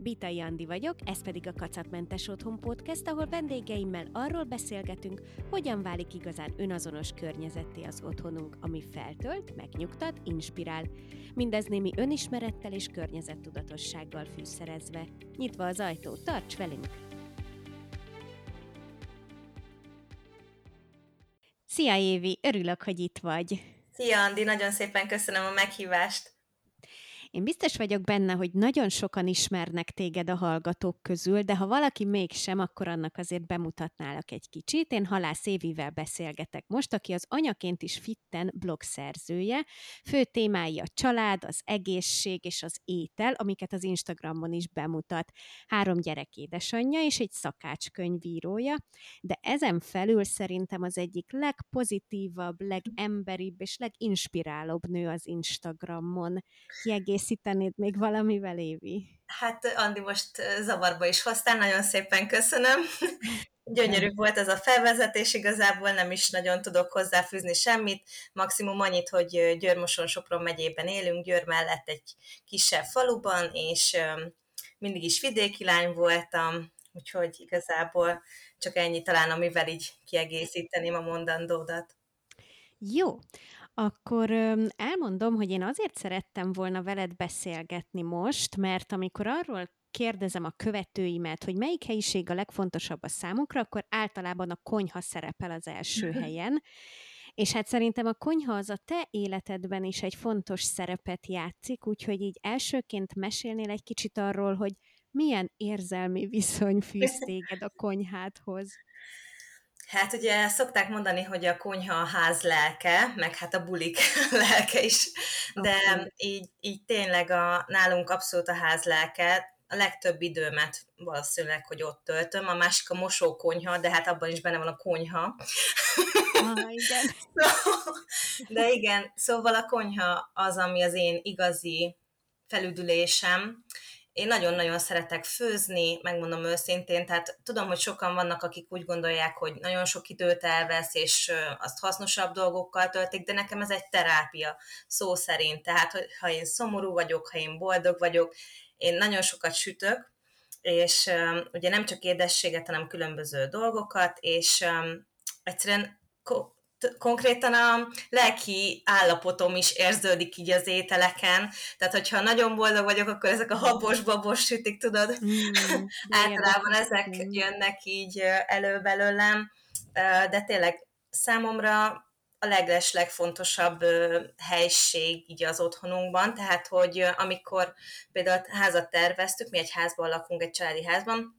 Bitai Andi vagyok, ez pedig a Kacatmentes Otthon Podcast, ahol vendégeimmel arról beszélgetünk, hogyan válik igazán önazonos környezetté az otthonunk, ami feltölt, megnyugtat, inspirál. Mindez némi önismerettel és környezettudatossággal fűszerezve. Nyitva az ajtó, tarts velünk! Szia Évi, örülök, hogy itt vagy. Szia Andi, nagyon szépen köszönöm a meghívást. Én biztos vagyok benne, hogy nagyon sokan ismernek téged a hallgatók közül, de ha valaki mégsem, akkor annak azért bemutatnálak egy kicsit. Én Halász Évivel beszélgetek most, aki az anyaként is fitten blogszerzője. Fő témái a család, az egészség és az étel, amiket az Instagramon is bemutat. Három gyerek édesanyja és egy szakácskönyvírója, de ezen felül szerintem az egyik legpozitívabb, legemberibb és leginspirálóbb nő az Instagramon. Kiegész kiegészítenéd még valamivel, Évi? Hát, Andi, most zavarba is hoztál, nagyon szépen köszönöm. Gyönyörű volt ez a felvezetés, igazából nem is nagyon tudok hozzáfűzni semmit, maximum annyit, hogy Győrmoson-Sopron megyében élünk, Győr mellett egy kisebb faluban, és mindig is vidéki lány voltam, úgyhogy igazából csak ennyi talán, amivel így kiegészíteném a mondandódat. Jó, akkor elmondom, hogy én azért szerettem volna veled beszélgetni most, mert amikor arról kérdezem a követőimet, hogy melyik helyiség a legfontosabb a számukra, akkor általában a konyha szerepel az első helyen. És hát szerintem a konyha az a te életedben is egy fontos szerepet játszik, úgyhogy így elsőként mesélnél egy kicsit arról, hogy milyen érzelmi viszony fűz téged a konyhádhoz. Hát ugye szokták mondani, hogy a konyha a ház lelke, meg hát a bulik lelke is, de okay. így, így tényleg a, nálunk abszolút a ház lelke, a legtöbb időmet valószínűleg, hogy ott töltöm, a másik a mosókonyha, de hát abban is benne van a konyha. Ah, igen. de igen, szóval a konyha az, ami az én igazi felüdülésem, én nagyon-nagyon szeretek főzni, megmondom őszintén, tehát tudom, hogy sokan vannak, akik úgy gondolják, hogy nagyon sok időt elvesz, és azt hasznosabb dolgokkal töltik, de nekem ez egy terápia, szó szerint. Tehát, hogy ha én szomorú vagyok, ha én boldog vagyok, én nagyon sokat sütök, és ugye nem csak édességet, hanem különböző dolgokat, és egyszerűen konkrétan a lelki állapotom is érződik így az ételeken. Tehát, hogyha nagyon boldog vagyok, akkor ezek a habos-babos sütik, tudod? Mm, Általában ezek jönnek így elő belőlem, de tényleg számomra a leges, legfontosabb helység így az otthonunkban, tehát, hogy amikor például házat terveztük, mi egy házban lakunk, egy családi házban,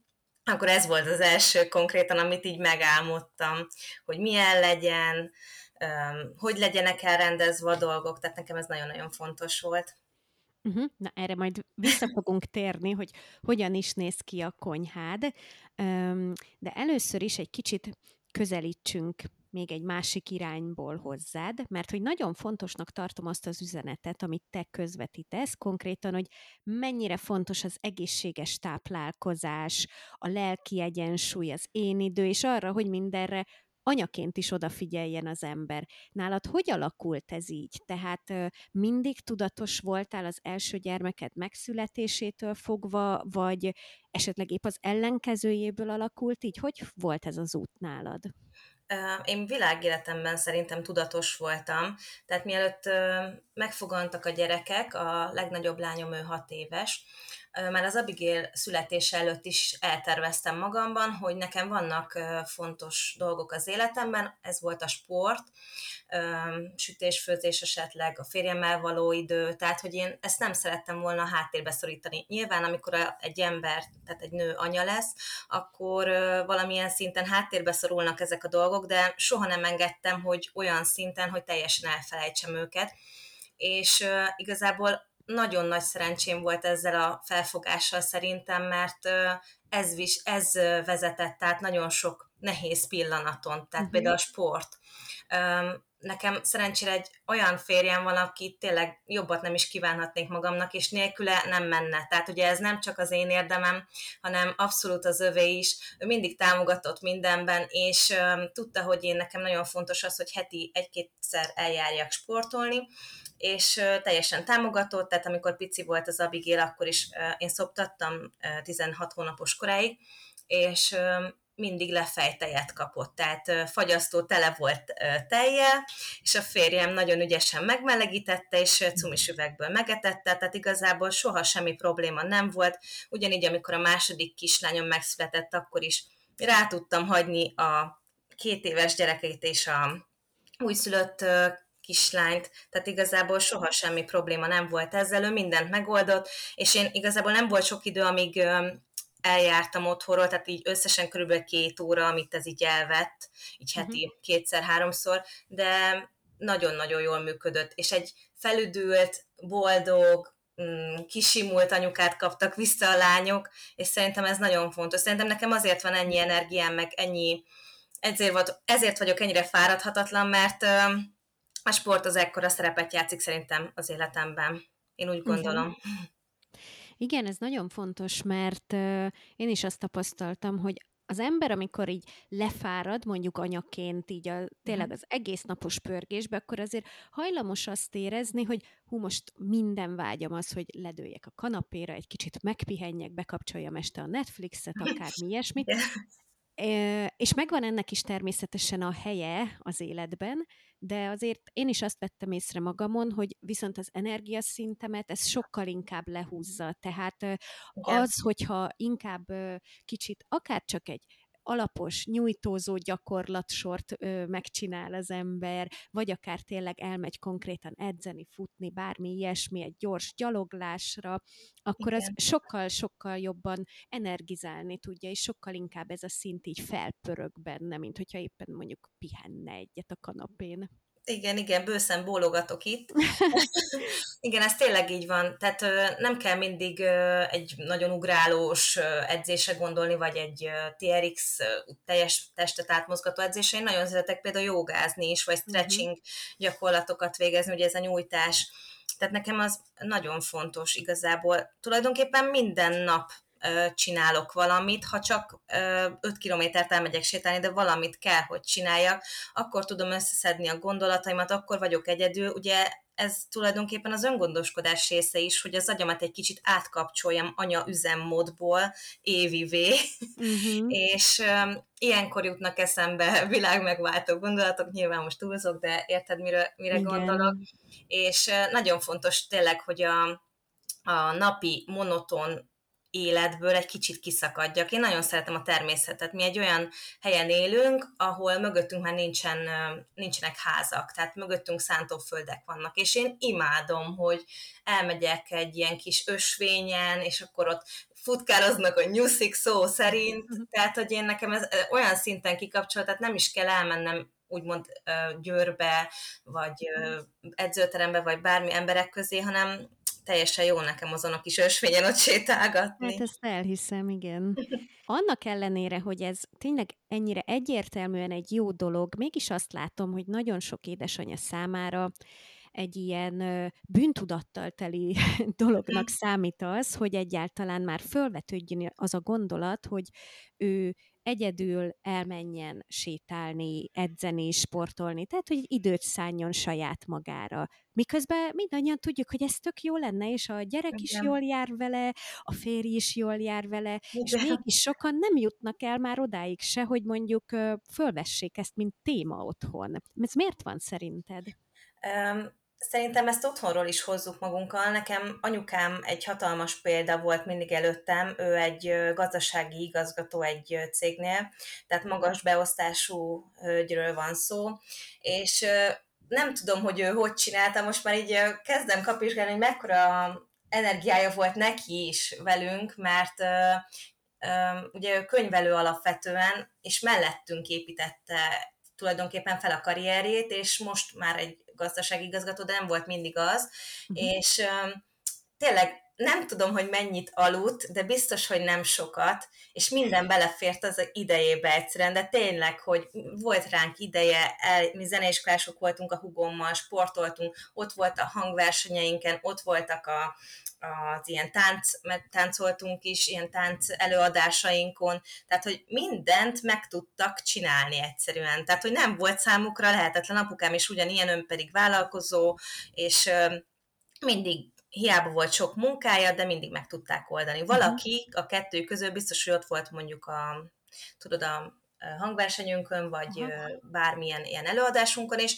akkor ez volt az első konkrétan, amit így megálmodtam, hogy milyen legyen, hogy legyenek elrendezve a dolgok, tehát nekem ez nagyon-nagyon fontos volt. Uh-huh. Na, erre majd vissza fogunk térni, hogy hogyan is néz ki a konyhád, de először is egy kicsit közelítsünk még egy másik irányból hozzád, mert hogy nagyon fontosnak tartom azt az üzenetet, amit te közvetítesz, konkrétan, hogy mennyire fontos az egészséges táplálkozás, a lelki egyensúly, az én idő, és arra, hogy mindenre anyaként is odafigyeljen az ember. Nálad hogy alakult ez így? Tehát mindig tudatos voltál az első gyermeked megszületésétől fogva, vagy esetleg épp az ellenkezőjéből alakult így? Hogy volt ez az út nálad? Én világéletemben szerintem tudatos voltam, tehát mielőtt megfogantak a gyerekek, a legnagyobb lányom ő hat éves, már az Abigail születése előtt is elterveztem magamban, hogy nekem vannak fontos dolgok az életemben, ez volt a sport, sütésfőzés esetleg, a férjemmel való idő, tehát hogy én ezt nem szerettem volna háttérbe szorítani. Nyilván, amikor egy ember, tehát egy nő anya lesz, akkor valamilyen szinten háttérbe szorulnak ezek a dolgok, de soha nem engedtem, hogy olyan szinten, hogy teljesen elfelejtsem őket. És igazából nagyon nagy szerencsém volt ezzel a felfogással szerintem, mert ez, vis, ez vezetett át nagyon sok nehéz pillanaton, tehát uh-huh. például a sport. Nekem szerencsére egy olyan férjem van, aki tényleg jobbat nem is kívánhatnék magamnak, és nélküle nem menne. Tehát ugye ez nem csak az én érdemem, hanem abszolút az övé is. Ő mindig támogatott mindenben, és tudta, hogy én nekem nagyon fontos az, hogy heti egy-kétszer eljárjak sportolni, és teljesen támogatott, tehát amikor pici volt az Abigail, akkor is én szoptattam 16 hónapos koráig, és mindig lefejtejet kapott, tehát fagyasztó tele volt tejjel, és a férjem nagyon ügyesen megmelegítette, és cumis üvegből megetette, tehát igazából soha semmi probléma nem volt. Ugyanígy, amikor a második kislányom megszületett, akkor is rá tudtam hagyni a két éves gyerekét és a újszülött kislányt, tehát igazából soha semmi probléma nem volt ezzel, ő mindent megoldott, és én igazából nem volt sok idő, amíg eljártam otthonról, tehát így összesen körülbelül két óra, amit ez így elvett, így heti uh-huh. kétszer-háromszor, de nagyon-nagyon jól működött, és egy felüdült, boldog, mm, kisimult anyukát kaptak vissza a lányok, és szerintem ez nagyon fontos. Szerintem nekem azért van ennyi energiám, meg ennyi, ezért, volt, ezért vagyok ennyire fáradhatatlan, mert a sport az ekkora szerepet játszik szerintem az életemben. Én úgy gondolom. Uh-huh. Igen, ez nagyon fontos, mert én is azt tapasztaltam, hogy az ember, amikor így lefárad, mondjuk anyaként, így a, tényleg mhm. az egész napos pörgésbe, akkor azért hajlamos azt érezni, hogy hú, most minden vágyam az, hogy ledőjek a kanapéra, egy kicsit megpihenjek, bekapcsoljam este a Netflixet, akármi ilyesmit. És megvan ennek is természetesen a helye az életben, de azért én is azt vettem észre magamon, hogy viszont az energiaszintemet ez sokkal inkább lehúzza. Tehát az, hogyha inkább kicsit akár csak egy alapos, nyújtózó gyakorlatsort ö, megcsinál az ember, vagy akár tényleg elmegy konkrétan edzeni, futni, bármi ilyesmi, egy gyors gyaloglásra, akkor Igen. az sokkal-sokkal jobban energizálni tudja, és sokkal inkább ez a szint így felpörög benne, mint hogyha éppen mondjuk pihenne egyet a kanapén. Igen, igen, bőszen bólogatok itt. igen, ez tényleg így van. Tehát nem kell mindig egy nagyon ugrálós edzésre gondolni, vagy egy TRX teljes testet átmozgató edzésre. Én nagyon szeretek például jogázni is, vagy mhm. stretching gyakorlatokat végezni, ugye ez a nyújtás. Tehát nekem az nagyon fontos igazából. Tulajdonképpen minden nap csinálok valamit, ha csak 5 kilométert elmegyek sétálni, de valamit kell, hogy csináljak, akkor tudom összeszedni a gondolataimat, akkor vagyok egyedül. Ugye ez tulajdonképpen az öngondoskodás része is, hogy az agyamat egy kicsit átkapcsoljam anya üzemmódból évivé, uh-huh. és um, ilyenkor jutnak eszembe világmegváltó gondolatok, nyilván most túlzok, de érted, mire, mire gondolok, és uh, nagyon fontos tényleg, hogy a, a napi monoton életből egy kicsit kiszakadjak. Én nagyon szeretem a természetet. Mi egy olyan helyen élünk, ahol mögöttünk már nincsen, nincsenek házak, tehát mögöttünk szántóföldek vannak, és én imádom, hogy elmegyek egy ilyen kis ösvényen, és akkor ott futkároznak a nyuszik szó szerint, mhm. tehát hogy én nekem ez olyan szinten kikapcsolt, tehát nem is kell elmennem úgymond győrbe, vagy edzőterembe, vagy bármi emberek közé, hanem teljesen jó nekem azon a kis ösvényen ott sétálgatni. Hát ezt elhiszem, igen. Annak ellenére, hogy ez tényleg ennyire egyértelműen egy jó dolog, mégis azt látom, hogy nagyon sok édesanyja számára egy ilyen bűntudattal teli dolognak számít az, hogy egyáltalán már fölvetődjön az a gondolat, hogy ő egyedül elmenjen sétálni, edzeni, sportolni, tehát hogy időt szálljon saját magára. Miközben mindannyian tudjuk, hogy ez tök jó lenne, és a gyerek Igen. is jól jár vele, a férj is jól jár vele, Igen. és mégis sokan nem jutnak el már odáig se, hogy mondjuk fölvessék ezt, mint téma otthon. Ez miért van szerinted? Um, Szerintem ezt otthonról is hozzuk magunkkal. Nekem anyukám egy hatalmas példa volt mindig előttem. Ő egy gazdasági igazgató egy cégnél, tehát magas beosztású hölgyről van szó, és nem tudom, hogy ő hogy csinálta, most már így kezdem kapizsgálni, hogy mekkora energiája volt neki is velünk, mert ugye ő könyvelő alapvetően, és mellettünk építette tulajdonképpen fel a karrierjét, és most már egy gazdasági igazgató, de nem volt mindig az, uh-huh. és tényleg nem tudom, hogy mennyit aludt, de biztos, hogy nem sokat, és minden belefért az idejébe egyszerűen, de tényleg, hogy volt ránk ideje, el, mi zeneiskolások voltunk a hugommal, sportoltunk, ott volt a hangversenyeinken, ott voltak a, az ilyen tánc, mert táncoltunk is, ilyen tánc előadásainkon, tehát, hogy mindent meg tudtak csinálni egyszerűen. Tehát, hogy nem volt számukra lehetetlen, apukám is ugyanilyen, ön pedig vállalkozó, és mindig hiába volt sok munkája, de mindig meg tudták oldani. Mhm. Valaki a kettő közül biztos, hogy ott volt mondjuk a, tudod, a hangversenyünkön, vagy Aha. bármilyen ilyen előadásunkon, és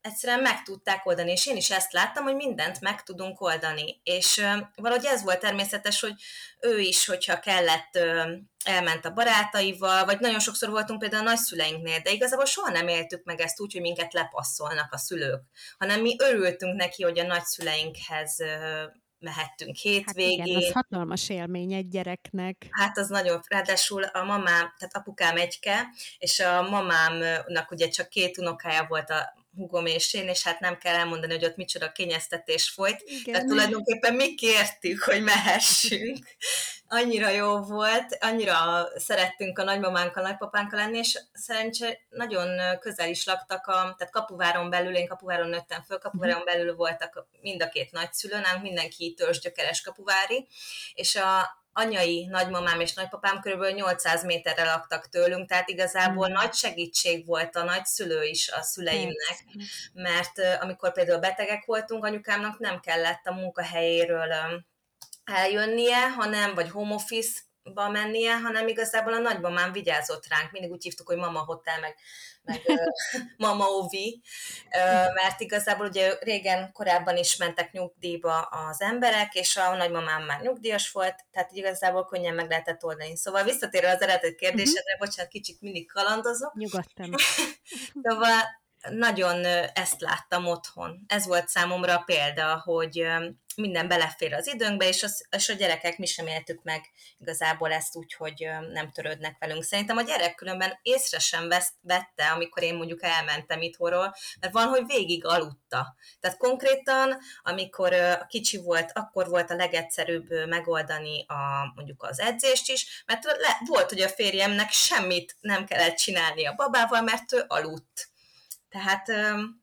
egyszerűen meg tudták oldani, és én is ezt láttam, hogy mindent meg tudunk oldani. És valahogy ez volt természetes, hogy ő is, hogyha kellett, elment a barátaival, vagy nagyon sokszor voltunk például a nagyszüleinknél, de igazából soha nem éltük meg ezt úgy, hogy minket lepasszolnak a szülők, hanem mi örültünk neki, hogy a nagyszüleinkhez mehettünk hétvégén. Hát igen, az hatalmas élmény egy gyereknek. Hát az nagyon, ráadásul a mamám, tehát apukám egyke, és a mamámnak ugye csak két unokája volt a hugom és én, és hát nem kell elmondani, hogy ott micsoda kényeztetés folyt. Igen. Tehát tulajdonképpen mi kértük, hogy mehessünk. Annyira jó volt, annyira szerettünk a nagymamánkkal, nagypapánkkal lenni, és szerencsé nagyon közel is laktak, a, tehát kapuváron belül, én kapuváron nőttem föl, kapuváron belül voltak mind a két nagyszülő, nálunk mindenki törzsgyökeres kapuvári, és a, anyai nagymamám és nagypapám körülbelül 800 méterre laktak tőlünk, tehát igazából mm. nagy segítség volt a nagyszülő is a szüleimnek, mert amikor például betegek voltunk, anyukámnak nem kellett a munkahelyéről eljönnie, hanem, vagy home office ba mennie, hanem igazából a nagymamám vigyázott ránk. Mindig úgy hívtuk, hogy mama hotel, meg, meg mama ovi, mert igazából ugye régen korábban is mentek nyugdíjba az emberek, és a nagymamám már nyugdíjas volt, tehát igazából könnyen meg lehetett oldani. Szóval visszatérve az eredeti kérdésedre, uh-huh. bocsánat, kicsit mindig kalandozok. Nyugodtan. szóval nagyon ezt láttam otthon. Ez volt számomra a példa, hogy minden belefér az időnkbe, és, az, és a gyerekek mi sem éltük meg igazából ezt úgy, hogy nem törődnek velünk. Szerintem a gyerek különben észre sem vesz, vette, amikor én mondjuk elmentem itthonról, mert van, hogy végig aludta. Tehát konkrétan, amikor kicsi volt, akkor volt a legegyszerűbb megoldani a, mondjuk az edzést is, mert le, volt, hogy a férjemnek semmit nem kellett csinálni a babával, mert ő aludt tehát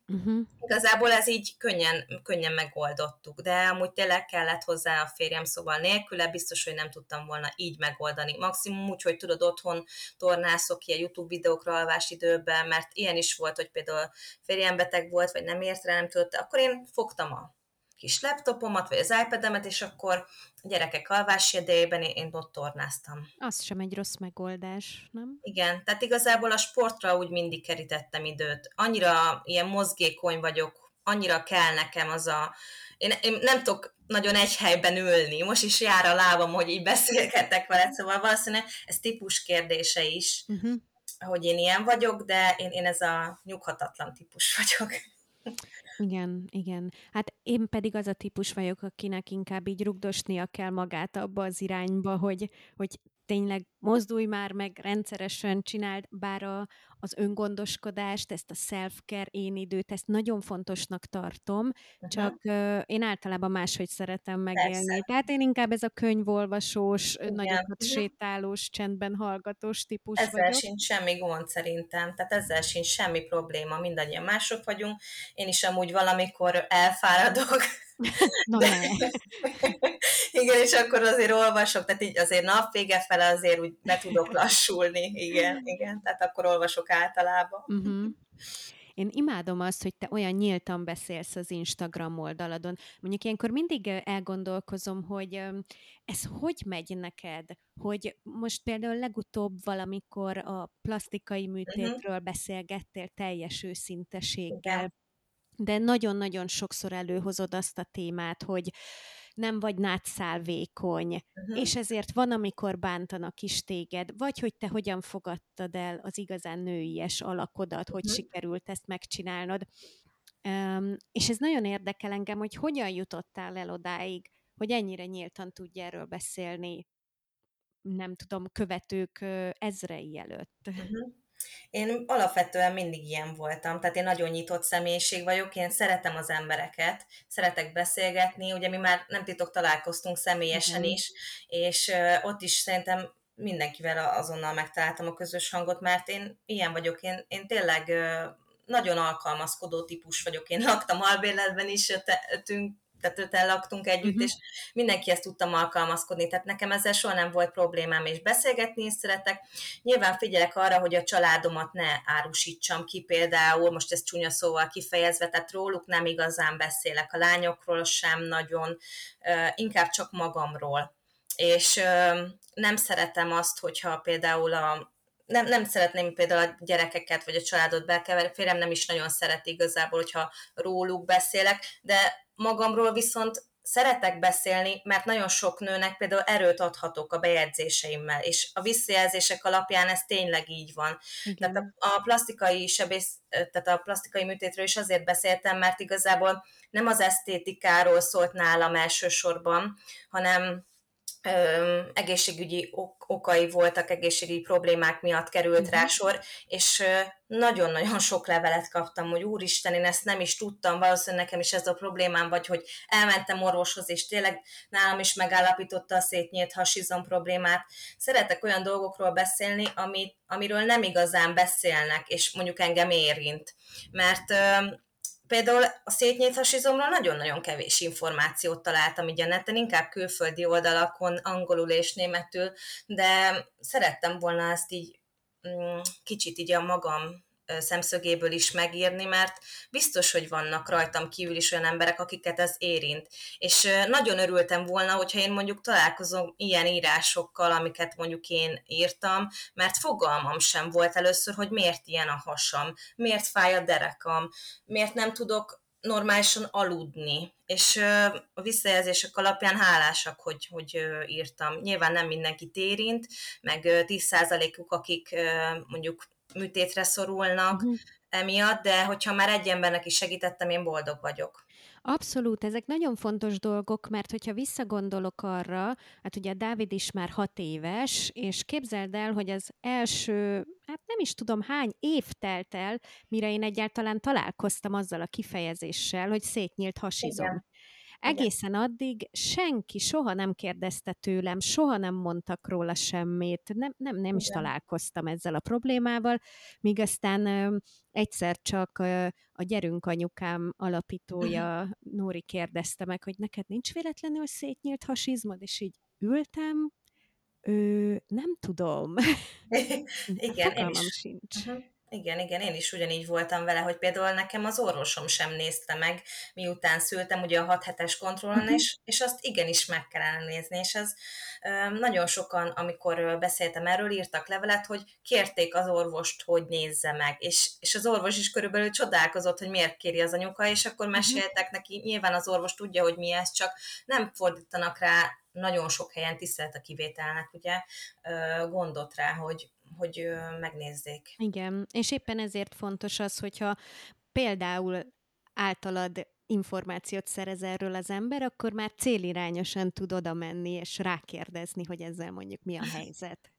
uh-huh. igazából ez így könnyen, könnyen megoldottuk, de amúgy tényleg kellett hozzá a férjem, szóval nélküle biztos, hogy nem tudtam volna így megoldani. Maximum úgy, hogy tudod, otthon tornászok ilyen YouTube videókra alvás időben, mert ilyen is volt, hogy például férjem beteg volt, vagy nem ért rá, nem tudott, akkor én fogtam a kis laptopomat, vagy az iPad-emet, és akkor a gyerekek alvási idejében én ott tornáztam. Az sem egy rossz megoldás, nem? Igen, tehát igazából a sportra úgy mindig kerítettem időt. Annyira ilyen mozgékony vagyok, annyira kell nekem az a... Én, én nem tudok nagyon egy helyben ülni. Most is jár a lábam, hogy így beszélgetek veled, szóval valószínűleg ez típus kérdése is, uh-huh. hogy én ilyen vagyok, de én, én ez a nyughatatlan típus vagyok. Igen, igen. Hát én pedig az a típus vagyok, akinek inkább így rugdosnia kell magát abba az irányba, hogy, hogy tényleg mozdulj már meg, rendszeresen csináld, bár a, az öngondoskodást, ezt a self-care én időt, ezt nagyon fontosnak tartom, uh-huh. csak uh, én általában máshogy szeretem megélni. Persze. Tehát én inkább ez a könyvolvasós, Igen. nagyokat uh-huh. sétálós, csendben hallgatós típus ezzel vagyok. sincs semmi gond szerintem, tehát ezzel sincs semmi probléma, mindannyian mások vagyunk. Én is amúgy valamikor elfáradok, Na ne. igen, és akkor azért olvasok, tehát így azért napvége fele azért úgy be tudok lassulni, igen, igen, tehát akkor olvasok általában. Uh-huh. Én imádom azt, hogy te olyan nyíltan beszélsz az Instagram oldaladon. Mondjuk ilyenkor mindig elgondolkozom, hogy ez hogy megy neked? Hogy most például legutóbb valamikor a plastikai műtétről uh-huh. beszélgettél teljes őszinteséggel. Igen de nagyon-nagyon sokszor előhozod azt a témát, hogy nem vagy nátszálvékony, uh-huh. és ezért van, amikor bántanak is téged, vagy hogy te hogyan fogadtad el az igazán nőies alakodat, uh-huh. hogy sikerült ezt megcsinálnod. Um, és ez nagyon érdekel engem, hogy hogyan jutottál el odáig, hogy ennyire nyíltan tudj erről beszélni, nem tudom, követők ezrei előtt. Uh-huh. Én alapvetően mindig ilyen voltam, tehát én nagyon nyitott személyiség vagyok, én szeretem az embereket, szeretek beszélgetni, ugye mi már nem titok találkoztunk személyesen Igen. is, és ott is szerintem mindenkivel azonnal megtaláltam a közös hangot, mert én ilyen vagyok, én, én tényleg nagyon alkalmazkodó típus vagyok. Én laktam albérletben is, ötünk, tehát öten laktunk együtt, uh-huh. és mindenkihez tudtam alkalmazkodni, tehát nekem ezzel soha nem volt problémám, és beszélgetni is szeretek. Nyilván figyelek arra, hogy a családomat ne árusítsam ki például, most ez csúnya szóval kifejezve, tehát róluk nem igazán beszélek, a lányokról sem nagyon, inkább csak magamról. És nem szeretem azt, hogyha például a nem, nem szeretném például a gyerekeket vagy a családot belkeverni, férjem nem is nagyon szereti igazából, hogyha róluk beszélek, de magamról viszont szeretek beszélni, mert nagyon sok nőnek például erőt adhatok a bejegyzéseimmel, és a visszajelzések alapján ez tényleg így van. Igen. Tehát a, a plastikai sebész, tehát a plastikai műtétről is azért beszéltem, mert igazából nem az esztétikáról szólt nálam elsősorban, hanem egészségügyi ok- okai voltak, egészségügyi problémák miatt került uh-huh. rá sor, és nagyon-nagyon sok levelet kaptam, hogy úristen, én ezt nem is tudtam, valószínűleg nekem is ez a problémám, vagy hogy elmentem orvoshoz, és tényleg nálam is megállapította a szétnyílt hasizom problémát. Szeretek olyan dolgokról beszélni, amit, amiről nem igazán beszélnek, és mondjuk engem érint. Mert Például a szétnyílt hasizomról nagyon-nagyon kevés információt találtam így a neten, inkább külföldi oldalakon, angolul és németül, de szerettem volna ezt így mm, kicsit így a magam szemszögéből is megírni, mert biztos, hogy vannak rajtam kívül is olyan emberek, akiket ez érint. És nagyon örültem volna, hogyha én mondjuk találkozom ilyen írásokkal, amiket mondjuk én írtam, mert fogalmam sem volt először, hogy miért ilyen a hasam, miért fáj a derekam, miért nem tudok normálisan aludni, és a visszajelzések alapján hálásak, hogy, hogy írtam. Nyilván nem mindenkit érint, meg 10%-uk, akik mondjuk műtétre szorulnak uh-huh. emiatt, de hogyha már egy embernek is segítettem, én boldog vagyok. Abszolút, ezek nagyon fontos dolgok, mert hogyha visszagondolok arra, hát ugye Dávid is már hat éves, és képzeld el, hogy az első, hát nem is tudom hány év telt el, mire én egyáltalán találkoztam azzal a kifejezéssel, hogy szétnyílt hasizom. Igen. Egészen addig senki soha nem kérdezte tőlem, soha nem mondtak róla semmit, nem, nem, nem is találkoztam ezzel a problémával, míg aztán ö, egyszer csak ö, a Gyerünk anyukám alapítója Nóri kérdezte meg, hogy neked nincs véletlenül szétnyílt hasizmod, és így ültem, ő, nem tudom. Igen, én is. sincs. Uh-huh. Igen, igen, én is ugyanígy voltam vele, hogy például nekem az orvosom sem nézte meg, miután szültem ugye a 6 hetes kontrollon, uh-huh. és, és azt igenis meg kellene nézni, és ez nagyon sokan, amikor beszéltem erről, írtak levelet, hogy kérték az orvost, hogy nézze meg, és, és az orvos is körülbelül csodálkozott, hogy miért kéri az anyuka, és akkor uh-huh. meséltek neki, nyilván az orvos tudja, hogy mi ez, csak nem fordítanak rá nagyon sok helyen tisztelt a kivételnek, ugye, gondot rá, hogy, hogy megnézzék. Igen, és éppen ezért fontos az, hogyha például általad információt szerez erről az ember, akkor már célirányosan tud oda menni és rákérdezni, hogy ezzel mondjuk mi a helyzet.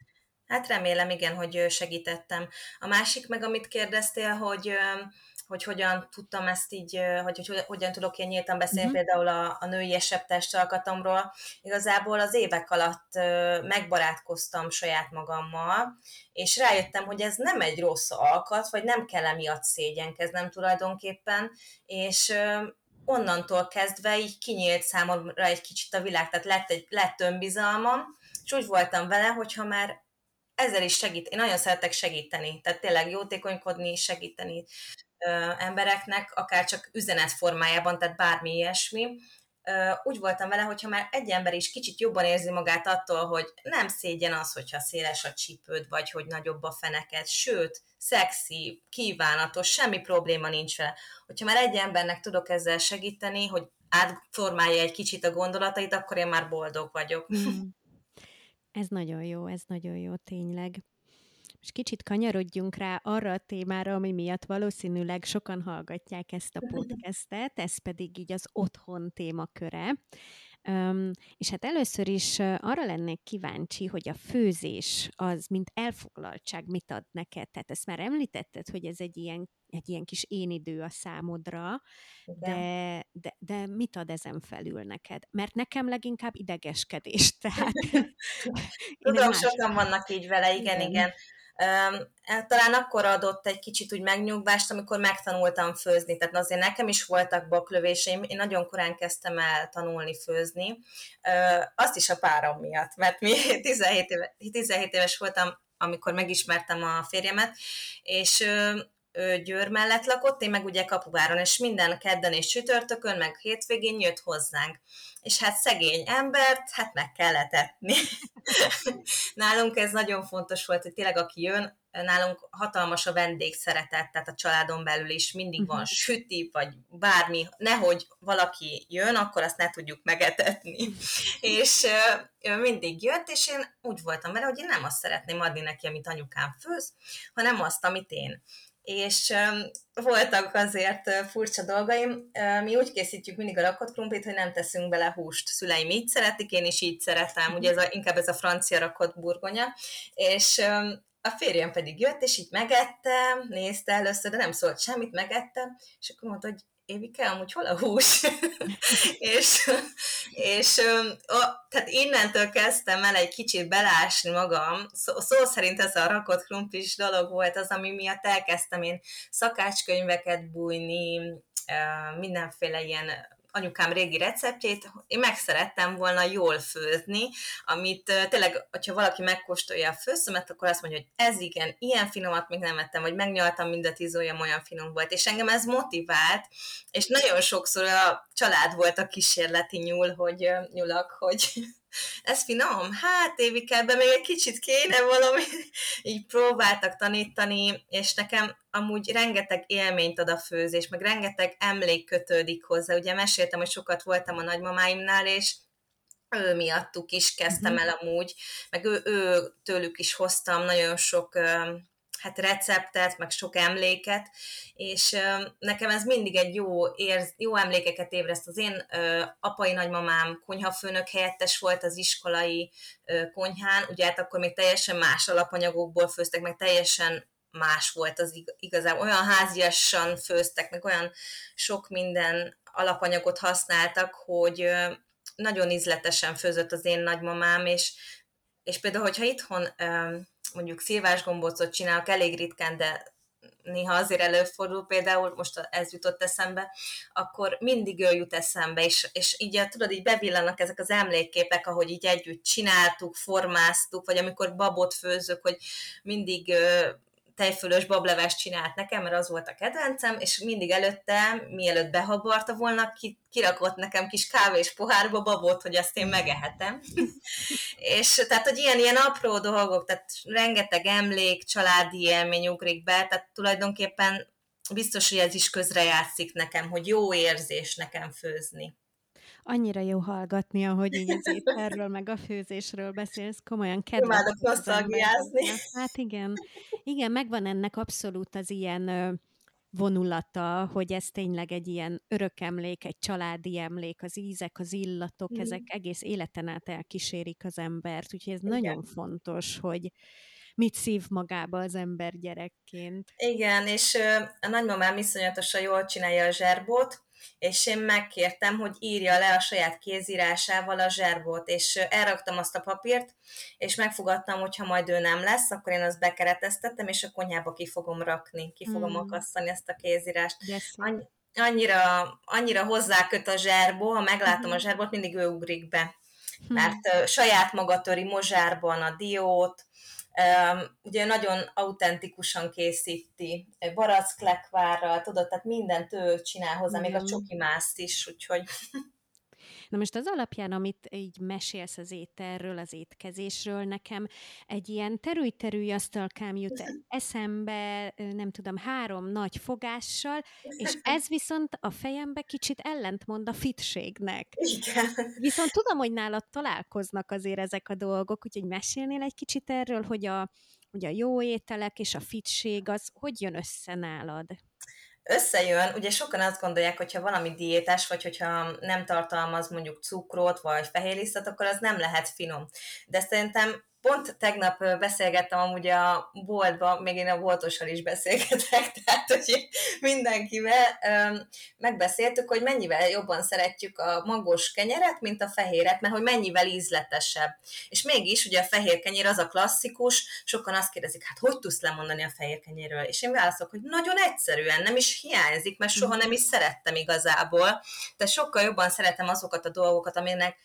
Hát remélem, igen, hogy segítettem. A másik meg, amit kérdeztél, hogy hogy hogyan tudtam ezt így, hogy, hogy hogyan tudok ilyen nyíltan beszélni uh-huh. például a, a női esebb testalkatomról. Igazából az évek alatt megbarátkoztam saját magammal, és rájöttem, hogy ez nem egy rossz alkat, vagy nem kell emiatt szégyenkeznem tulajdonképpen, és onnantól kezdve így kinyílt számomra egy kicsit a világ, tehát lett, egy, lett önbizalmam, és úgy voltam vele, hogyha már ezzel is segít, én nagyon szeretek segíteni, tehát tényleg jótékonykodni, segíteni embereknek, akár csak üzenet formájában, tehát bármi ilyesmi. Úgy voltam vele, hogyha már egy ember is kicsit jobban érzi magát attól, hogy nem szégyen az, hogyha széles a csípőd, vagy hogy nagyobb a feneket, sőt, szexi, kívánatos, semmi probléma nincs vele. Hogyha már egy embernek tudok ezzel segíteni, hogy átformálja egy kicsit a gondolatait, akkor én már boldog vagyok. Mm. Ez nagyon jó, ez nagyon jó tényleg. És kicsit kanyarodjunk rá arra a témára, ami miatt valószínűleg sokan hallgatják ezt a podcastet, ez pedig így az otthon témaköre. Um, És hát először is arra lennék kíváncsi, hogy a főzés az, mint elfoglaltság mit ad neked? Tehát ezt már említetted, hogy ez egy ilyen, egy ilyen kis én idő a számodra, de, de, de mit ad ezen felül neked? Mert nekem leginkább idegeskedés, tehát... Tudom, sokan vannak így vele, igen, igen. igen. Talán akkor adott egy kicsit úgy megnyugvást, amikor megtanultam főzni. Tehát azért nekem is voltak baklövéseim, én nagyon korán kezdtem el tanulni főzni. Azt is a párom miatt, mert mi 17, éve, 17 éves voltam, amikor megismertem a férjemet, és Győr mellett lakott, én meg ugye Kapuváron, és minden kedden és csütörtökön, meg hétvégén jött hozzánk. És hát szegény embert, hát meg kellett etni. Nálunk ez nagyon fontos volt, hogy tényleg aki jön, nálunk hatalmas a vendégszeretet, tehát a családon belül is mindig van uh-huh. süti, vagy bármi, nehogy valaki jön, akkor azt ne tudjuk megetetni. és ő mindig jött, és én úgy voltam vele, hogy én nem azt szeretném adni neki, amit anyukám főz, hanem azt, amit én és voltak azért furcsa dolgaim. Mi úgy készítjük mindig a rakott krumplit, hogy nem teszünk bele húst. Szüleim így szeretik, én is így szeretem, ugye ez a, inkább ez a francia rakott burgonya, és a férjem pedig jött, és így megette, nézte először, de nem szólt semmit, megette, és akkor mondta, hogy Évike, amúgy hol a hús? és és a, tehát innentől kezdtem el egy kicsit belásni magam, szó, szó szerint ez a rakott krumplis dolog volt az, ami miatt elkezdtem én szakácskönyveket bújni, mindenféle ilyen anyukám régi receptjét, én meg szerettem volna jól főzni, amit tényleg, hogyha valaki megkóstolja a főszömet, akkor azt mondja, hogy ez igen, ilyen finomat még nem ettem, vagy megnyaltam mind a tíz olyan olyan finom volt, és engem ez motivált, és nagyon sokszor a család volt a kísérleti nyúl, hogy nyulak, hogy ez finom? Hát Évikában még egy kicsit kéne valami, így próbáltak tanítani, és nekem amúgy rengeteg élményt ad a főzés, meg rengeteg emlék kötődik hozzá. Ugye meséltem, hogy sokat voltam a nagymamáimnál, és ő miattuk is kezdtem mhm. el amúgy, meg ő, ő tőlük is hoztam nagyon sok hát receptet, meg sok emléket, és nekem ez mindig egy jó, érz, jó emlékeket ébreszt. Az én apai nagymamám konyhafőnök helyettes volt az iskolai konyhán, ugye hát akkor még teljesen más alapanyagokból főztek, meg teljesen más volt az igazán, olyan háziasan főztek, meg olyan sok minden alapanyagot használtak, hogy nagyon ízletesen főzött az én nagymamám, és, és például, hogyha itthon mondjuk szilvás gombócot csinálok elég ritkán, de néha azért előfordul, például most ez jutott eszembe, akkor mindig ő jut eszembe, és, és így tudod, így bevillanak ezek az emlékképek, ahogy így együtt csináltuk, formáztuk, vagy amikor babot főzök, hogy mindig tejfölös bablevest csinált nekem, mert az volt a kedvencem, és mindig előtte, mielőtt behabarta volna, ki, kirakott nekem kis kávés pohárba babot, hogy azt én megehetem. és tehát, hogy ilyen-ilyen apró dolgok, tehát rengeteg emlék, családi élmény ugrik be, tehát tulajdonképpen biztos, hogy ez is közrejátszik nekem, hogy jó érzés nekem főzni annyira jó hallgatni, ahogy így az ételről, meg a főzésről beszélsz, komolyan kedves. Imádok nosztalgiázni. Hát igen, igen, megvan ennek abszolút az ilyen vonulata, hogy ez tényleg egy ilyen örök emlék, egy családi emlék, az ízek, az illatok, mm. ezek egész életen át elkísérik az embert, úgyhogy ez Igen. nagyon fontos, hogy mit szív magába az ember gyerekként. Igen, és a nagymamám iszonyatosan jól csinálja a zserbót, és én megkértem, hogy írja le a saját kézírásával a zserbót, és elraktam azt a papírt, és megfogadtam, hogy ha majd ő nem lesz, akkor én azt bekereteztettem, és a konyhába ki fogom rakni, ki fogom mm. akasztani ezt a kézírást. Yes. annyira, annyira hozzáköt a zserbó, ha meglátom mm-hmm. a zserbót, mindig ő ugrik be. Mm. Mert uh, saját maga töri mozsárban a diót, ugye nagyon autentikusan készíti, baracklekvárral, tudod, tehát mindent ő csinál hozzá, mm. még a csoki mászt is, úgyhogy... Na most az alapján, amit így mesélsz az ételről, az étkezésről, nekem egy ilyen terülj-terülj asztalkám jut eszembe, nem tudom, három nagy fogással, és ez viszont a fejembe kicsit ellentmond a fitségnek. Igen. Viszont tudom, hogy nálad találkoznak azért ezek a dolgok, úgyhogy mesélnél egy kicsit erről, hogy a, hogy a jó ételek és a fitség az hogy jön össze nálad? Összejön, ugye sokan azt gondolják, hogy ha valami diétás, vagy hogyha nem tartalmaz mondjuk cukrot, vagy fehérlisztet, akkor az nem lehet finom. De szerintem pont tegnap beszélgettem amúgy a boltban, még én a boltossal is beszélgetek, tehát hogy mindenkivel megbeszéltük, hogy mennyivel jobban szeretjük a magos kenyeret, mint a fehéret, mert hogy mennyivel ízletesebb. És mégis ugye a fehér kenyér az a klasszikus, sokan azt kérdezik, hát hogy tudsz lemondani a fehér kenyérről? És én válaszolok, hogy nagyon egyszerűen, nem is hiányzik, mert soha nem is szerettem igazából. De sokkal jobban szeretem azokat a dolgokat, aminek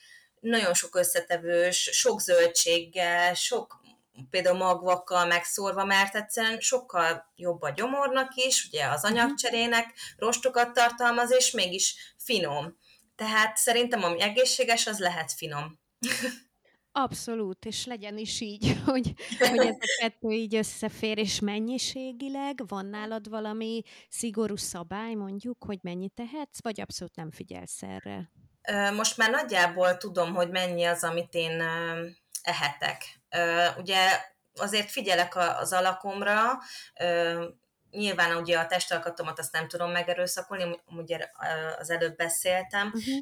nagyon sok összetevős, sok zöldséggel, sok például magvakkal megszórva, mert egyszerűen sokkal jobb a gyomornak is, ugye az mhm. anyagcserének rostokat tartalmaz, és mégis finom. Tehát szerintem ami egészséges, az lehet finom. Abszolút, és legyen is így, hogy, hogy ez a kettő így összefér, és mennyiségileg van nálad valami szigorú szabály, mondjuk, hogy mennyit tehetsz, vagy abszolút nem figyelsz erre? Most már nagyjából tudom, hogy mennyi az, amit én ehetek. Ugye azért figyelek az alakomra, nyilván ugye a testalkatomat azt nem tudom megerőszakolni, ugye az előbb beszéltem, uh-huh.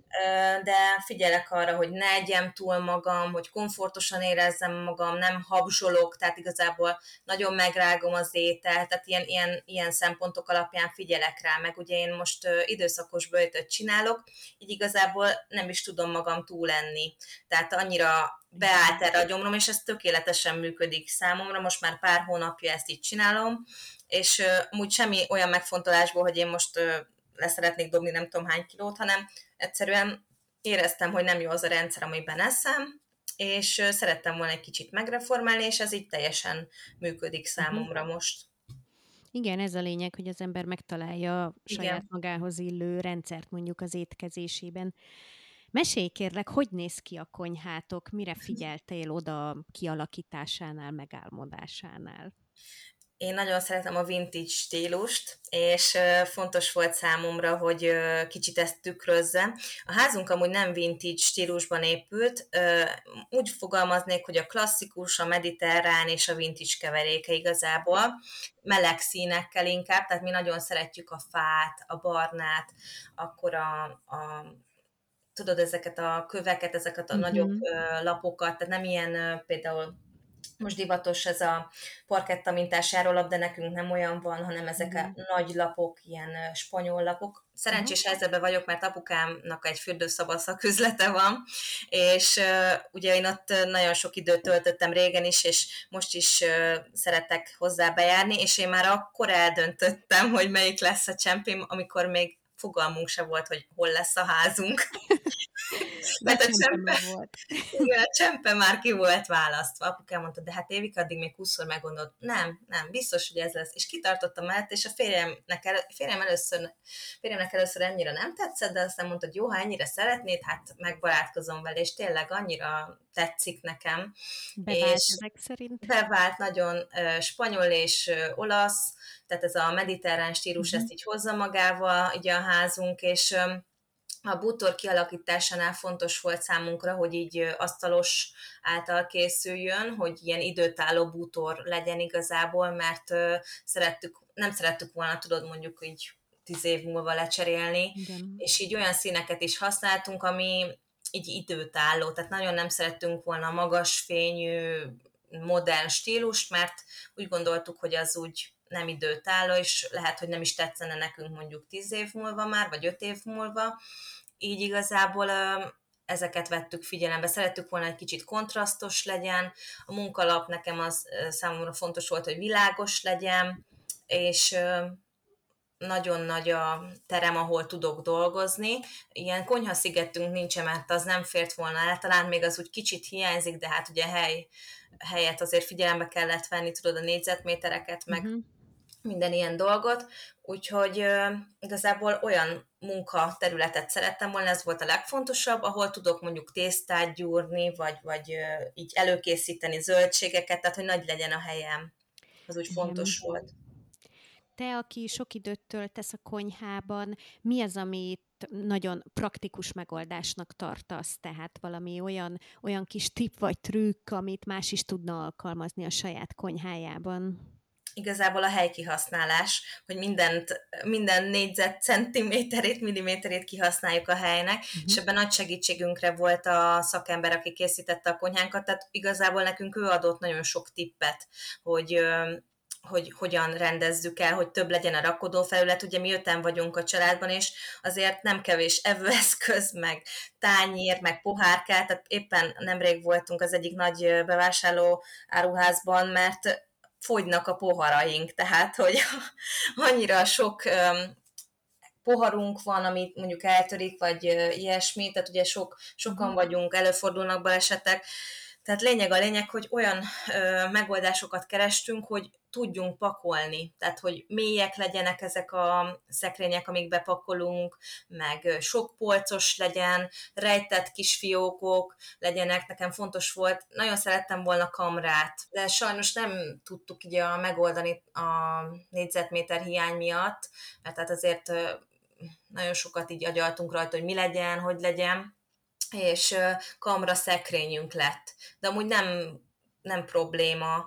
de figyelek arra, hogy ne egyem túl magam, hogy komfortosan érezzem magam, nem habzsolok, tehát igazából nagyon megrágom az ételt, tehát ilyen, ilyen, ilyen szempontok alapján figyelek rá, meg ugye én most időszakos bőjtöt csinálok, így igazából nem is tudom magam túl enni. Tehát annyira beállt erre a gyomrom, és ez tökéletesen működik számomra, most már pár hónapja ezt így csinálom, és uh, úgy semmi olyan megfontolásból, hogy én most uh, leszeretnék dobni nem tudom hány kilót, hanem egyszerűen éreztem, hogy nem jó az a rendszer, amiben eszem, és uh, szerettem volna egy kicsit megreformálni, és ez így teljesen működik mhm. számomra uh-huh. most. Igen, ez a lényeg, hogy az ember megtalálja a saját Igen. magához illő rendszert mondjuk az étkezésében. Mesélj kérlek, hogy néz ki a konyhátok, mire figyeltél oda kialakításánál, megálmodásánál? Én nagyon szeretem a vintage stílust, és fontos volt számomra, hogy kicsit ezt tükrözze. A házunk amúgy nem vintage stílusban épült, úgy fogalmaznék, hogy a klasszikus, a mediterrán és a vintage keveréke igazából, meleg színekkel inkább, tehát mi nagyon szeretjük a fát, a barnát, akkor a, a tudod, ezeket a köveket, ezeket a mm-hmm. nagyobb lapokat, tehát nem ilyen például most divatos ez a parketta mintás járólap, de nekünk nem olyan van, hanem ezek a mm. nagy lapok, ilyen spanyol lapok. Szerencsés uh-huh. helyzetben vagyok, mert apukámnak egy fürdőszoba szaküzlete van, és uh, ugye én ott nagyon sok időt töltöttem régen is, és most is uh, szeretek hozzá bejárni, és én már akkor eldöntöttem, hogy melyik lesz a csempém, amikor még fogalmunk se volt, hogy hol lesz a házunk. Mert a csempe, volt. Igen, a csempe már ki volt választva. Apukám mondta, de hát évik addig még 20-szor meggondolod. Nem, nem, biztos, hogy ez lesz. És kitartottam mellett, és a férjemnek, el, férjem először, férjemnek először ennyire nem tetszett, de aztán mondta, hogy jó, ha ennyire szeretnéd, hát megbarátkozom vele, és tényleg annyira tetszik nekem. Bevált és ezek szerint. Bevált nagyon spanyol és olasz, tehát ez a mediterrán stílus mm-hmm. ezt így hozza magával, így a házunk, és a bútor kialakításánál fontos volt számunkra, hogy így asztalos által készüljön, hogy ilyen időtálló bútor legyen igazából, mert szerettük, nem szerettük volna, tudod, mondjuk így tíz év múlva lecserélni, Igen. és így olyan színeket is használtunk, ami így időtálló, tehát nagyon nem szerettünk volna magas fényű, modern stílust, mert úgy gondoltuk, hogy az úgy nem időtálló, és lehet, hogy nem is tetszene nekünk mondjuk tíz év múlva már, vagy öt év múlva. Így igazából ezeket vettük figyelembe. Szerettük volna egy kicsit kontrasztos legyen, a munkalap nekem az számomra fontos volt, hogy világos legyen, és nagyon nagy a terem, ahol tudok dolgozni. Ilyen konyhaszigetünk nincsen, mert az nem fért volna el, talán még az úgy kicsit hiányzik, de hát ugye hely, helyet azért figyelembe kellett venni, tudod, a négyzetmétereket, meg uh-huh minden ilyen dolgot, úgyhogy igazából olyan munka területet szerettem volna, ez volt a legfontosabb, ahol tudok mondjuk tésztát gyúrni, vagy, vagy így előkészíteni zöldségeket, tehát hogy nagy legyen a helyem. Az úgy fontos Igen. volt. Te, aki sok időt töltesz a konyhában, mi az, amit nagyon praktikus megoldásnak tartasz, tehát valami olyan, olyan kis tip vagy trükk, amit más is tudna alkalmazni a saját konyhájában? Igazából a helykihasználás, hogy mindent, minden négyzet centiméterét, milliméterét kihasználjuk a helynek, uh-huh. és ebben nagy segítségünkre volt a szakember, aki készítette a konyhánkat, tehát igazából nekünk ő adott nagyon sok tippet, hogy hogy hogyan rendezzük el, hogy több legyen a rakodófelület. Ugye mi öten vagyunk a családban, és azért nem kevés evőeszköz, meg tányér, meg pohárkát, tehát éppen nemrég voltunk az egyik nagy bevásárló áruházban, mert fogynak a poharaink, tehát hogy annyira sok poharunk van, amit mondjuk eltörik, vagy ilyesmi, tehát ugye sok, sokan mhm. vagyunk, előfordulnak balesetek, tehát lényeg a lényeg, hogy olyan ö, megoldásokat kerestünk, hogy tudjunk pakolni, tehát hogy mélyek legyenek ezek a szekrények, amik bepakolunk, meg sok polcos legyen, rejtett kis fiókok legyenek, nekem fontos volt, nagyon szerettem volna kamrát, de sajnos nem tudtuk így a, megoldani a négyzetméter hiány miatt, mert tehát azért nagyon sokat így agyaltunk rajta, hogy mi legyen, hogy legyen, és kamra szekrényünk lett. De amúgy nem, nem probléma,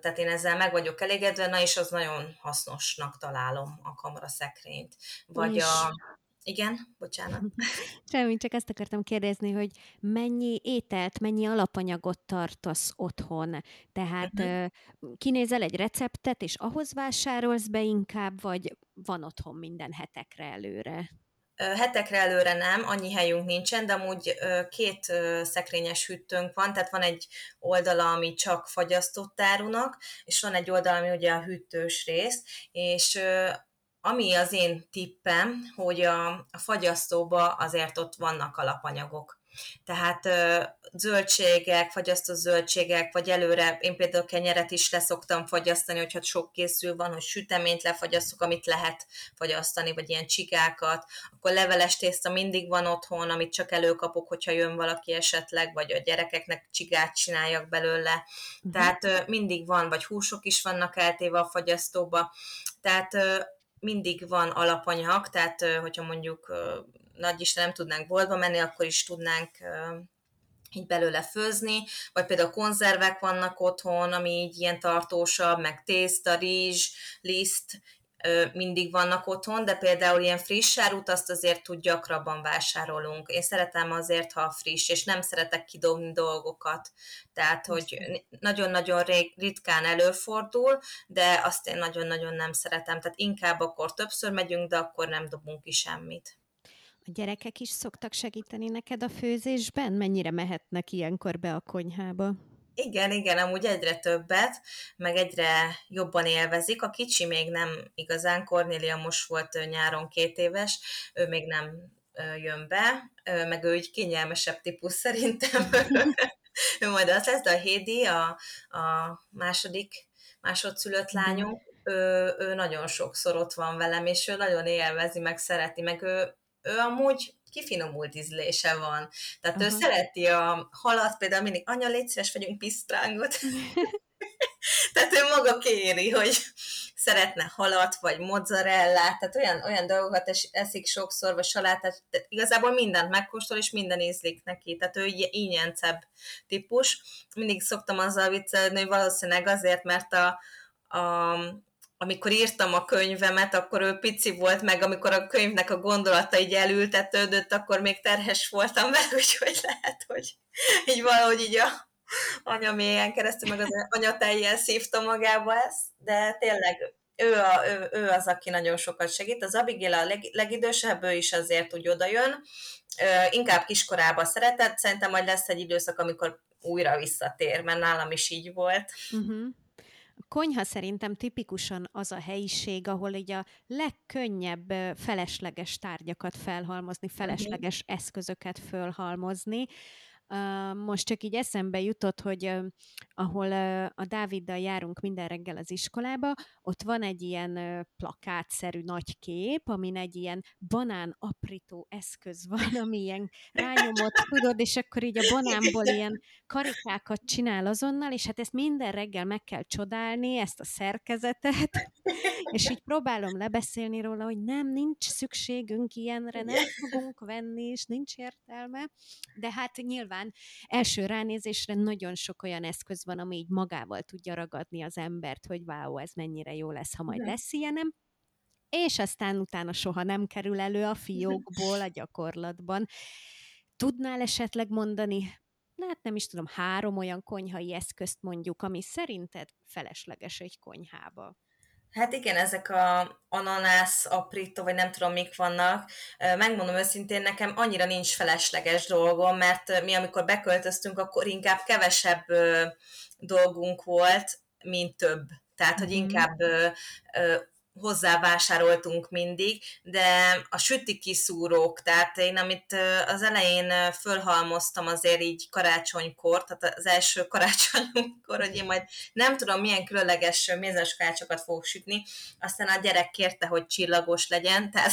tehát én ezzel meg vagyok elégedve, na és az nagyon hasznosnak találom a kamra szekrényt. Vagy a... Igen, bocsánat. Semmi, csak ezt akartam kérdezni, hogy mennyi ételt, mennyi alapanyagot tartasz otthon? Tehát uh-huh. kinézel egy receptet, és ahhoz vásárolsz be inkább, vagy van otthon minden hetekre előre? Hetekre előre nem, annyi helyünk nincsen, de amúgy két szekrényes hűtőnk van, tehát van egy oldala, ami csak fagyasztott árunak, és van egy oldala, ami ugye a hűtős rész, és ami az én tippem, hogy a, a fagyasztóba azért ott vannak alapanyagok. Tehát zöldségek, fagyasztott zöldségek, vagy előre, én például kenyeret is leszoktam fagyasztani, hogyha sok készül van, hogy süteményt lefagyasztok, amit lehet fagyasztani, vagy ilyen csigákat, akkor leveles tészta mindig van otthon, amit csak előkapok, hogyha jön valaki esetleg, vagy a gyerekeknek csigát csináljak belőle. Uh-huh. Tehát mindig van, vagy húsok is vannak eltéve a fagyasztóba. Tehát mindig van alapanyag, tehát hogyha mondjuk nagy Isten nem tudnánk boltba menni, akkor is tudnánk így belőle főzni, vagy például konzervek vannak otthon, ami így ilyen tartósabb, meg tészta, rizs, liszt, mindig vannak otthon, de például ilyen friss árut azt azért tud gyakrabban vásárolunk. Én szeretem azért, ha friss, és nem szeretek kidobni dolgokat. Tehát, hogy nagyon-nagyon ritkán előfordul, de azt én nagyon-nagyon nem szeretem. Tehát inkább akkor többször megyünk, de akkor nem dobunk ki semmit. A gyerekek is szoktak segíteni neked a főzésben? Mennyire mehetnek ilyenkor be a konyhába? Igen, igen, amúgy egyre többet, meg egyre jobban élvezik. A kicsi még nem igazán, Kornélia most volt nyáron két éves, ő még nem jön be, meg ő így kényelmesebb típus szerintem. ő majd az lesz, de a Hédi, a, a második másodszülött lányunk, ő, ő nagyon sokszor ott van velem, és ő nagyon élvezi, meg szereti, meg ő, ő amúgy kifinomult ízlése van. Tehát uh-huh. ő szereti a halat, például mindig, anya, légy szíves, vegyünk pisztrángot. tehát ő maga kéri, hogy szeretne halat, vagy mozzarellát, tehát olyan, olyan dolgokat es, eszik sokszor, vagy salátát, tehát igazából mindent megkóstol, és minden ízlik neki, tehát ő ínyencebb típus. Mindig szoktam azzal viccelni, hogy valószínűleg azért, mert a, a amikor írtam a könyvemet, akkor ő pici volt, meg amikor a könyvnek a gondolata így elültetődött, akkor még terhes voltam vele, úgyhogy lehet, hogy így valahogy így a anyamélyen keresztül, meg az anyateljel szívta magába ezt, de tényleg ő, a, ő, ő az, aki nagyon sokat segít. Az Abigail a leg, legidősebb, ő is azért úgy odajön, inkább kiskorába szeretett, szerintem majd lesz egy időszak, amikor újra visszatér, mert nálam is így volt. Uh-huh konyha szerintem tipikusan az a helyiség, ahol így a legkönnyebb felesleges tárgyakat felhalmozni, mhm. felesleges eszközöket fölhalmozni, most csak így eszembe jutott, hogy ahol a Dáviddal járunk minden reggel az iskolába, ott van egy ilyen plakátszerű nagy kép, amin egy ilyen banán aprító eszköz van, ami ilyen rányomott, tudod, és akkor így a banánból ilyen karikákat csinál azonnal, és hát ezt minden reggel meg kell csodálni, ezt a szerkezetet, és így próbálom lebeszélni róla, hogy nem, nincs szükségünk ilyenre, nem fogunk venni, és nincs értelme, de hát nyilván nyilván első ránézésre nagyon sok olyan eszköz van, ami így magával tudja ragadni az embert, hogy wow, ez mennyire jó lesz, ha majd lesz ilyenem, és aztán utána soha nem kerül elő a fiókból a gyakorlatban. Tudnál esetleg mondani, hát nem is tudom, három olyan konyhai eszközt mondjuk, ami szerinted felesleges egy konyhába? Hát igen, ezek a ananász, aprító, vagy nem tudom mik vannak. Megmondom őszintén, nekem annyira nincs felesleges dolgom, mert mi amikor beköltöztünk, akkor inkább kevesebb dolgunk volt, mint több. Tehát, hogy mhm. Inkább hozzávásároltunk mindig, de a süti kiszúrók, tehát én amit az elején fölhalmoztam azért így karácsonykor, tehát az első karácsonykor, hogy én majd nem tudom milyen különleges mézes karácsokat fogok sütni, aztán a gyerek kérte, hogy csillagos legyen, tehát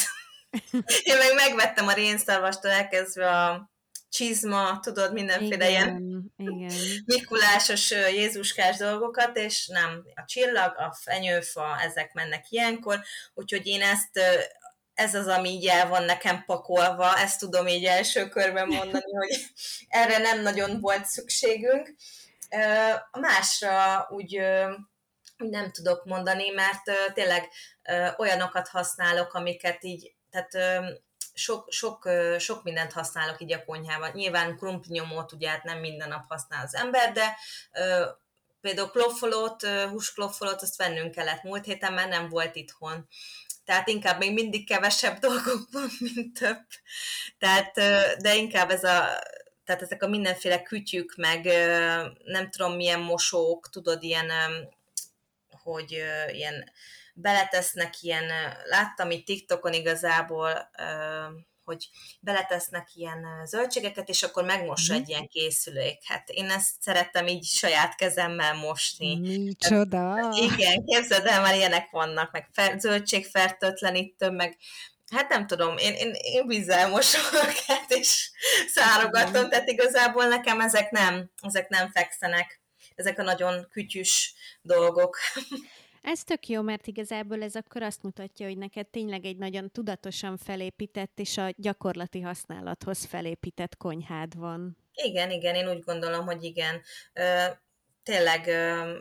én meg megvettem a rénszarvastól elkezdve a csizma, tudod, mindenféle igen, ilyen igen. Mikulásos, Jézuskás dolgokat, és nem, a csillag, a fenyőfa, ezek mennek ilyenkor, úgyhogy én ezt ez az, ami így el van nekem pakolva, ezt tudom így első körben mondani, hogy erre nem nagyon volt szükségünk. A másra úgy, úgy nem tudok mondani, mert tényleg olyanokat használok, amiket így, tehát sok, sok, sok mindent használok így a konyhában. Nyilván krumplinyomót ugye hát nem minden nap használ az ember, de például kloffolót, húskloffolót, azt vennünk kellett múlt héten, mert nem volt itthon. Tehát inkább még mindig kevesebb dolgok van, mint több. Tehát, de inkább ez a, tehát ezek a mindenféle kütyük, meg nem tudom milyen mosók, tudod, ilyen, hogy ilyen beletesznek ilyen, láttam itt TikTokon igazából, hogy beletesznek ilyen zöldségeket, és akkor megmossa mm. egy ilyen készülék. Hát én ezt szerettem így saját kezemmel mosni. Micsoda! Hát, igen, képzeld el, már ilyenek vannak, meg fer, zöldségfertőtlenítő, meg hát nem tudom, én, én, én vízzel mosom őket, és szárogatom, tehát igazából nekem ezek nem, ezek nem fekszenek. Ezek a nagyon kütyűs dolgok. Ez tök jó, mert igazából ez akkor azt mutatja, hogy neked tényleg egy nagyon tudatosan felépített és a gyakorlati használathoz felépített konyhád van. Igen, igen, én úgy gondolom, hogy igen. Tényleg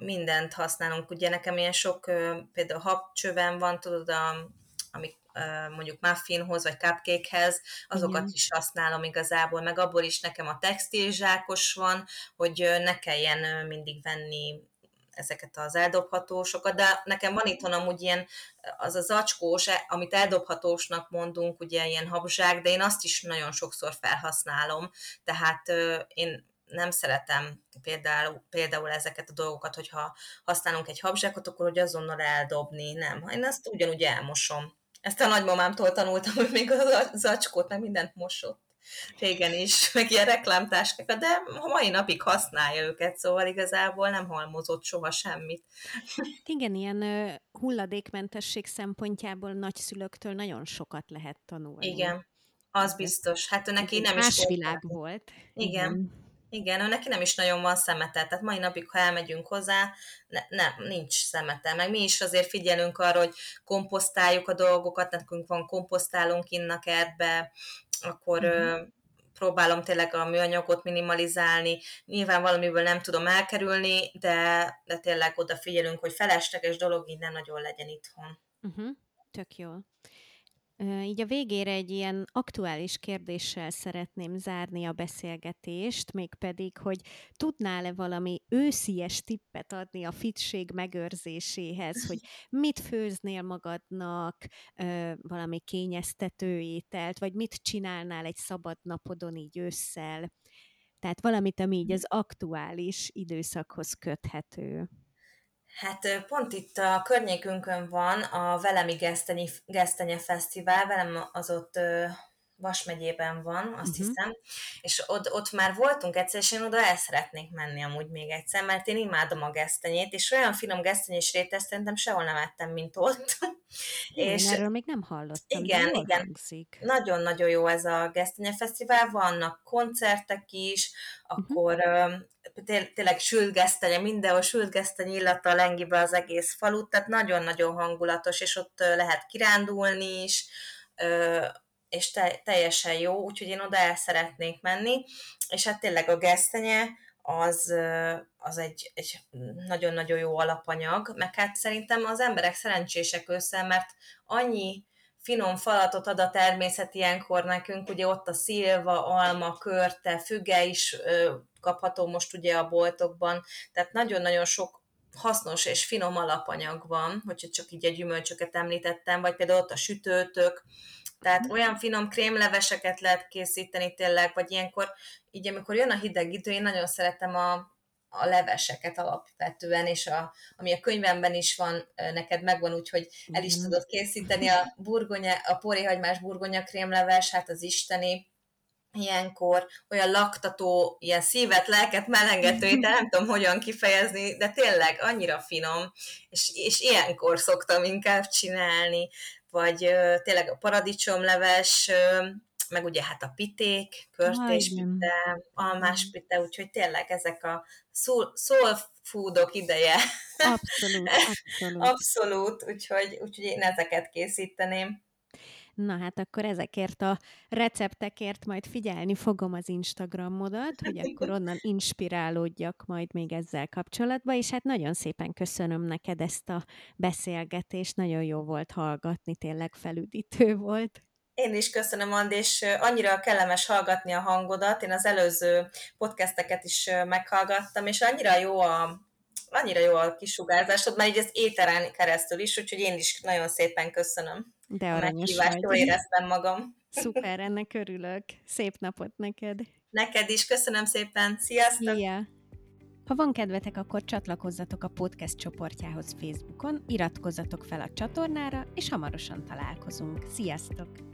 mindent használunk. Ugye nekem ilyen sok, például habcsöven van, tudod, a, amik mondjuk muffinhoz vagy cupcakehez, azokat Igen. is használom igazából, meg abból is nekem a textilzsákos van, hogy ne kelljen mindig venni ezeket az eldobhatósokat, de nekem van itthon amúgy ilyen, az a zacskós, e, amit eldobhatósnak mondunk, ugye ilyen habzsák, de én azt is nagyon sokszor felhasználom, tehát én nem szeretem például, például ezeket a dolgokat, hogyha használunk egy habzsákot, akkor hogy azonnal eldobni, nem. Én ezt ugyanúgy elmosom. Ezt a nagymamámtól tanultam, hogy még a zacskót, meg mindent mosott régen is, meg ilyen reklámtáskákat, de a mai napig használja őket, szóval igazából nem halmozott soha semmit. Igen, ilyen hulladékmentesség szempontjából nagyszülőktől nagyon sokat lehet tanulni. Igen, az biztos. Hát ő neki nem is... Más világ volt. Igen. Igen. Igen, ő neki nem is nagyon van szemete, tehát mai napig, ha elmegyünk hozzá, ne, nem, nincs szemete. Meg mi is azért figyelünk arra, hogy komposztáljuk a dolgokat, nekünk van komposztálunk innen a kertbe, akkor uh-huh. próbálom tényleg a műanyagot minimalizálni. Nyilván valamiből nem tudom elkerülni, de, de tényleg odafigyelünk, hogy felesleges dolog így nem nagyon legyen itthon. Uh-huh. Tök jó. Így a végére egy ilyen aktuális kérdéssel szeretném zárni a beszélgetést, mégpedig, hogy tudnál-e valami őszies tippet adni a fitség megőrzéséhez, hogy mit főznél magadnak, valami kényeztető ételt, vagy mit csinálnál egy szabad napodon így ősszel. Tehát valamit, ami így az aktuális időszakhoz köthető. Hát pont itt a környékünkön van a Velemi Gesztenyi, Gesztenye Fesztivál, velem az ott Vas megyében van, azt uh-huh. hiszem, és ott, ott már voltunk egyszer, és én oda el szeretnék menni amúgy még egyszer, mert én imádom a gesztenyét, és olyan finom gesztenyés rétest szerintem sehol nem ettem, mint ott. Én és erről még nem hallottam. Igen, igen. Nagyon-nagyon jó ez a Gesztenye Fesztivál, vannak koncertek is, mhm. akkor uh-huh. Té- tényleg sült gesztenye, mindenhol sült gesztenye illata lengi be az egész falut, tehát nagyon-nagyon hangulatos, és ott lehet kirándulni is, és te, teljesen jó, úgyhogy én oda el szeretnék menni, és hát tényleg a gesztenye az, az egy, egy nagyon-nagyon jó alapanyag, meg hát szerintem az emberek szerencsések össze, mert annyi finom falatot ad a természet ilyenkor nekünk, ugye ott a szilva, alma, körte, füge is kapható most ugye a boltokban, tehát nagyon-nagyon sok hasznos és finom alapanyag van, hogyha csak így egy gyümölcsöket említettem, vagy például ott a sütőtök, tehát mhm. olyan finom krémleveseket lehet készíteni tényleg, vagy ilyenkor, így amikor jön a hideg idő, én nagyon szeretem a, a leveseket alapvetően, és a, ami a könyvemben is van, neked megvan, úgyhogy el is tudod készíteni a burgonya, a porihagymás burgonya krémleves, hát az isteni, ilyenkor olyan laktató, ilyen szívet, lelket melengető, de nem tudom hogyan kifejezni, de tényleg annyira finom, és, és ilyenkor szoktam inkább csinálni, vagy ö, tényleg a paradicsomleves, ö, meg ugye hát a piték, körtéspite, almáspite, úgyhogy tényleg ezek a soul, soul foodok ideje. Abszolút, abszolút. abszolút, úgyhogy, úgyhogy én ezeket készíteném. Na hát akkor ezekért a receptekért majd figyelni fogom az Instagramodat, hogy akkor onnan inspirálódjak majd még ezzel kapcsolatban, és hát nagyon szépen köszönöm neked ezt a beszélgetést, nagyon jó volt hallgatni, tényleg felüdítő volt. Én is köszönöm, Andi, és annyira kellemes hallgatni a hangodat. Én az előző podcasteket is meghallgattam, és annyira jó a, annyira jó a kisugárzásod, már így az éteren keresztül is, úgyhogy én is nagyon szépen köszönöm. De aranyos vagy. Jól éreztem magam. Szuper, ennek örülök. Szép napot neked. Neked is, köszönöm szépen. Sziasztok! Szia! Ha van kedvetek, akkor csatlakozzatok a podcast csoportjához Facebookon, iratkozzatok fel a csatornára, és hamarosan találkozunk. Sziasztok!